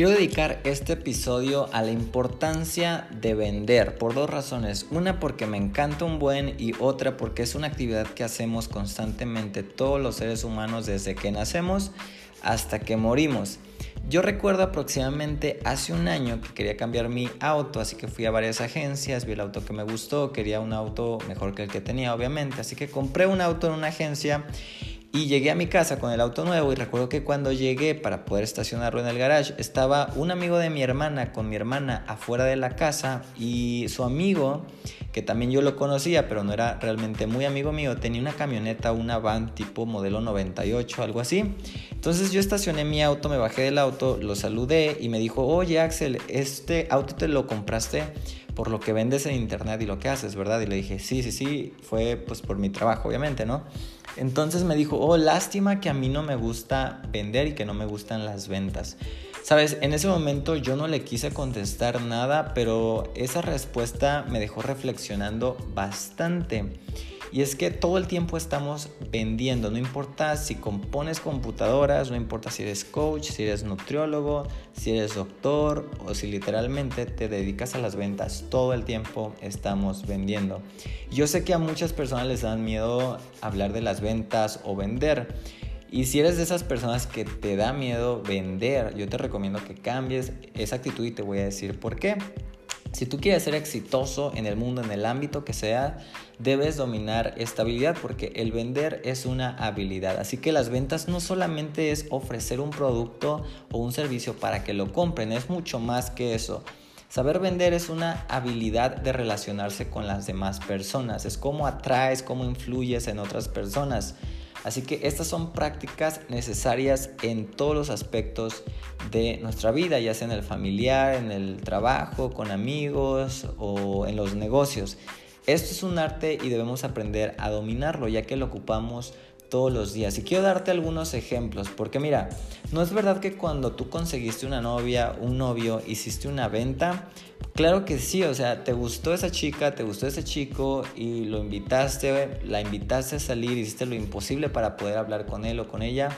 Quiero dedicar este episodio a la importancia de vender por dos razones. Una porque me encanta un buen y otra porque es una actividad que hacemos constantemente todos los seres humanos desde que nacemos hasta que morimos. Yo recuerdo aproximadamente hace un año que quería cambiar mi auto, así que fui a varias agencias, vi el auto que me gustó, quería un auto mejor que el que tenía obviamente, así que compré un auto en una agencia y llegué a mi casa con el auto nuevo y recuerdo que cuando llegué para poder estacionarlo en el garage estaba un amigo de mi hermana con mi hermana afuera de la casa y su amigo, que también yo lo conocía pero no era realmente muy amigo mío, tenía una camioneta, una van tipo modelo 98, algo así. Entonces yo estacioné mi auto, me bajé del auto, lo saludé y me dijo, oye Axel, este auto te lo compraste por lo que vendes en internet y lo que haces, ¿verdad? Y le dije, sí, sí, sí, fue pues por mi trabajo, obviamente, ¿no? Entonces me dijo, oh, lástima que a mí no me gusta vender y que no me gustan las ventas. Sabes, en ese momento yo no le quise contestar nada, pero esa respuesta me dejó reflexionando bastante. Y es que todo el tiempo estamos vendiendo, no importa si compones computadoras, no importa si eres coach, si eres nutriólogo, si eres doctor o si literalmente te dedicas a las ventas, todo el tiempo estamos vendiendo. Yo sé que a muchas personas les dan miedo hablar de las ventas o vender. Y si eres de esas personas que te da miedo vender, yo te recomiendo que cambies esa actitud y te voy a decir por qué. Si tú quieres ser exitoso en el mundo, en el ámbito que sea, debes dominar esta habilidad porque el vender es una habilidad. Así que las ventas no solamente es ofrecer un producto o un servicio para que lo compren, es mucho más que eso. Saber vender es una habilidad de relacionarse con las demás personas, es cómo atraes, cómo influyes en otras personas. Así que estas son prácticas necesarias en todos los aspectos de nuestra vida, ya sea en el familiar, en el trabajo, con amigos o en los negocios. Esto es un arte y debemos aprender a dominarlo ya que lo ocupamos todos los días. Y quiero darte algunos ejemplos, porque mira, no es verdad que cuando tú conseguiste una novia, un novio, hiciste una venta, Claro que sí, o sea, te gustó esa chica, te gustó ese chico y lo invitaste, la invitaste a salir, hiciste lo imposible para poder hablar con él o con ella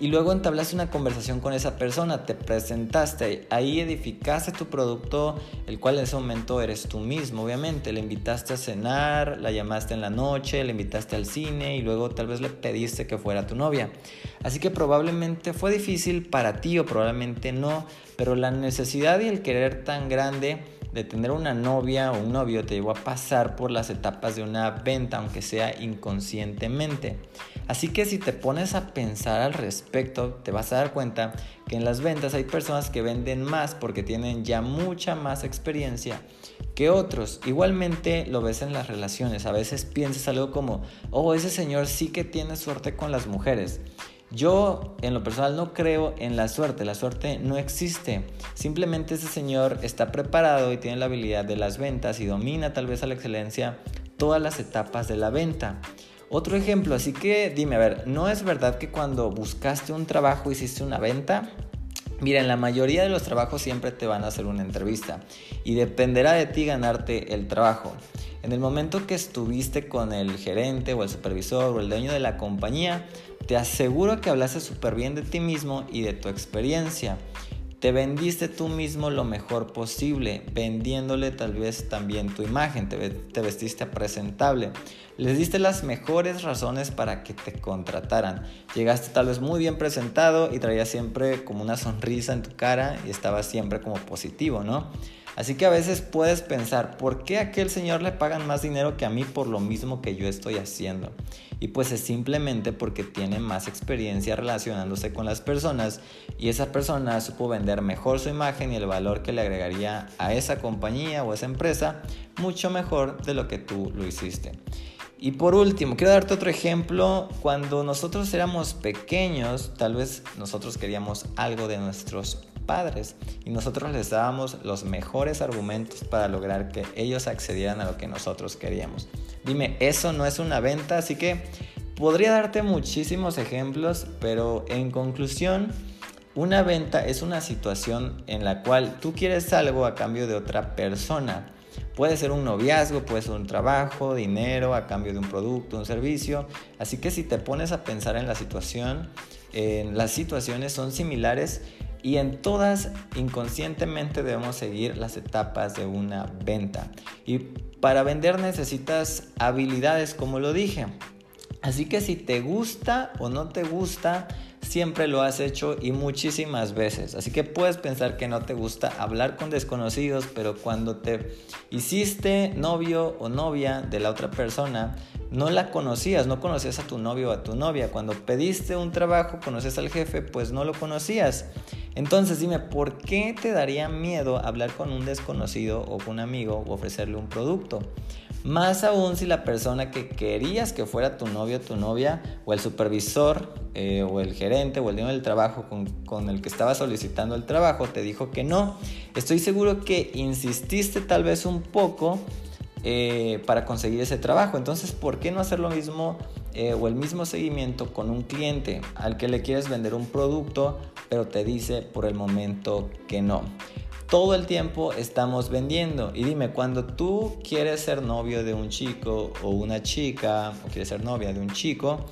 y luego entablaste una conversación con esa persona, te presentaste, ahí edificaste tu producto, el cual en ese momento eres tú mismo, obviamente, le invitaste a cenar, la llamaste en la noche, le invitaste al cine y luego tal vez le pediste que fuera tu novia. Así que probablemente fue difícil para ti o probablemente no, pero la necesidad y el querer tan grande de tener una novia o un novio te llevó a pasar por las etapas de una venta, aunque sea inconscientemente. Así que si te pones a pensar al respecto, te vas a dar cuenta que en las ventas hay personas que venden más porque tienen ya mucha más experiencia que otros. Igualmente lo ves en las relaciones. A veces piensas algo como, oh, ese señor sí que tiene suerte con las mujeres. Yo en lo personal no creo en la suerte, la suerte no existe. Simplemente ese señor está preparado y tiene la habilidad de las ventas y domina tal vez a la excelencia todas las etapas de la venta. Otro ejemplo, así que dime, a ver, ¿no es verdad que cuando buscaste un trabajo hiciste una venta? Mira, en la mayoría de los trabajos siempre te van a hacer una entrevista y dependerá de ti ganarte el trabajo. En el momento que estuviste con el gerente o el supervisor o el dueño de la compañía, te aseguro que hablaste súper bien de ti mismo y de tu experiencia. Te vendiste tú mismo lo mejor posible, vendiéndole tal vez también tu imagen, te, te, vestiste presentable. Les diste las mejores razones para que te contrataran. Llegaste tal vez muy bien presentado y traías siempre como una sonrisa en tu cara y estabas siempre como positivo, ¿no? Así que a veces puedes pensar, ¿por qué a aquel señor le pagan más dinero que a mí por lo mismo que yo estoy haciendo? Y pues es simplemente porque tiene más experiencia relacionándose con las personas y esa persona supo vender mejor su imagen y el valor que le agregaría a esa compañía o esa empresa mucho mejor de lo que tú lo hiciste. Y por último, quiero darte otro ejemplo. Cuando nosotros éramos pequeños, tal vez nosotros queríamos algo de nuestros padres y nosotros les dábamos los mejores argumentos para lograr que ellos accedieran a lo que nosotros queríamos. Dime, eso no es una venta, así que podría darte muchísimos ejemplos, pero en conclusión, una venta es una situación en la cual tú quieres algo a cambio de otra persona. Puede ser un noviazgo, puede ser un trabajo, dinero a cambio de un producto, un servicio. Así que si te pones a pensar en la situación, las situaciones son similares y en todas inconscientemente debemos seguir las etapas de una venta. Y para vender necesitas habilidades, como lo dije. Así que si te gusta o no te gusta, siempre lo has hecho y muchísimas veces. Así que puedes pensar que no te gusta hablar con desconocidos, pero cuando te hiciste novio o novia de la otra persona, no la conocías, no conocías a tu novio o a tu novia. Cuando pediste un trabajo, conoces al jefe, pues no lo conocías. Entonces dime, ¿por qué te daría miedo hablar con un desconocido o con un amigo o ofrecerle un producto? Más aún si la persona que querías que fuera tu novio o tu novia, o el supervisor, eh, o el gerente, o el dueño del trabajo con, con el que estaba solicitando el trabajo, te dijo que no. Estoy seguro que insististe tal vez un poco eh, para conseguir ese trabajo. Entonces, ¿por qué no hacer lo mismo eh, o el mismo seguimiento con un cliente al que le quieres vender un producto, pero te dice por el momento que no? Todo el tiempo estamos vendiendo. Y dime, cuando tú quieres ser novio de un chico o una chica, o quieres ser novia de un chico,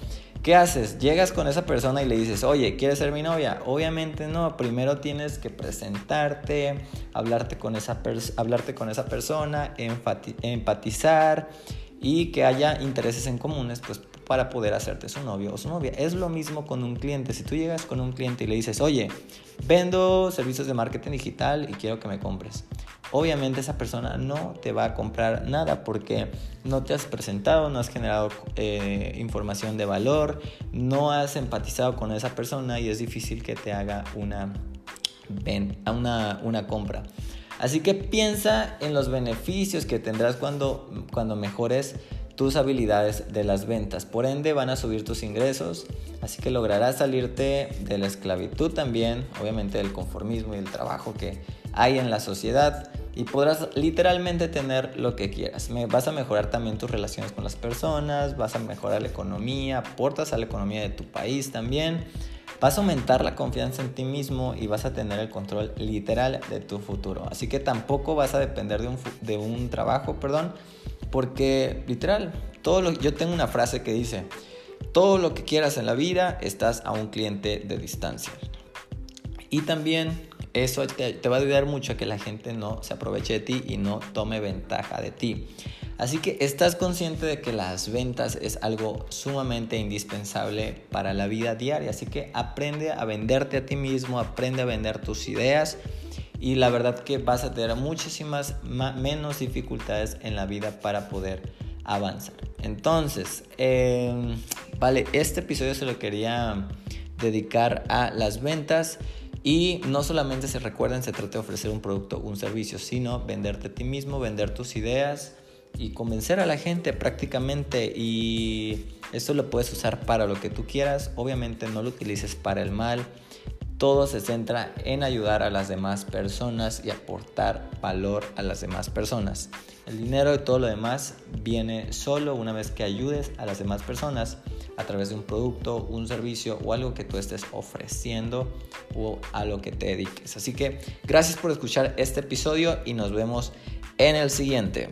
¿Qué haces? Llegas con esa persona y le dices, oye, ¿quieres ser mi novia? Obviamente no, primero tienes que presentarte, hablarte con esa, hablarte con esa persona, empatizar y que haya intereses en comunes, pues para poder hacerte su novio o su novia. Es lo mismo con un cliente. Si tú llegas con un cliente y le dices, oye, vendo servicios de marketing digital y quiero que me compres obviamente esa persona no te va a comprar nada porque no te has presentado, no has generado eh, información de valor, no has empatizado con esa persona y es difícil que te haga una, una, una compra. Así que piensa en los beneficios que tendrás cuando, cuando mejores tus habilidades de las ventas. Por ende van a subir tus ingresos, así que lograrás salirte de la esclavitud también, obviamente del conformismo y del trabajo que hay en la sociedad y podrás literalmente tener lo que quieras. Me, vas a mejorar también tus relaciones con las personas, vas a mejorar la economía, aportas a la economía de tu país también. Vas a aumentar la confianza en ti mismo y vas a tener el control literal de tu futuro. Así que tampoco vas a depender de un, de un trabajo, perdón, porque literal, todo lo, yo tengo una frase que dice, todo lo que quieras en la vida estás a un cliente de distancia. Y también eso te, va a ayudar mucho a que la gente no se aproveche de ti y no tome ventaja de ti. Así que estás consciente de que las ventas es algo sumamente indispensable para la vida diaria. Así que aprende a venderte a ti mismo, aprende a vender tus ideas y la verdad que vas a tener muchísimas menos dificultades en la vida para poder avanzar. Entonces, em, vale, este episodio se lo quería dedicar a las ventas. Y no solamente se recuerden, se trata de ofrecer un producto, un servicio, sino venderte a ti mismo, vender tus ideas y convencer a la gente prácticamente. Y esto lo puedes usar para lo que tú quieras. Obviamente no lo utilices para el mal. Todo se centra en ayudar a las demás personas y aportar valor a las demás personas. El dinero y todo lo demás viene solo una vez que ayudes a las demás personas a través de un producto, un servicio o algo que tú estés ofreciendo o a lo que te dediques. Así que gracias por escuchar este episodio y nos vemos en el siguiente.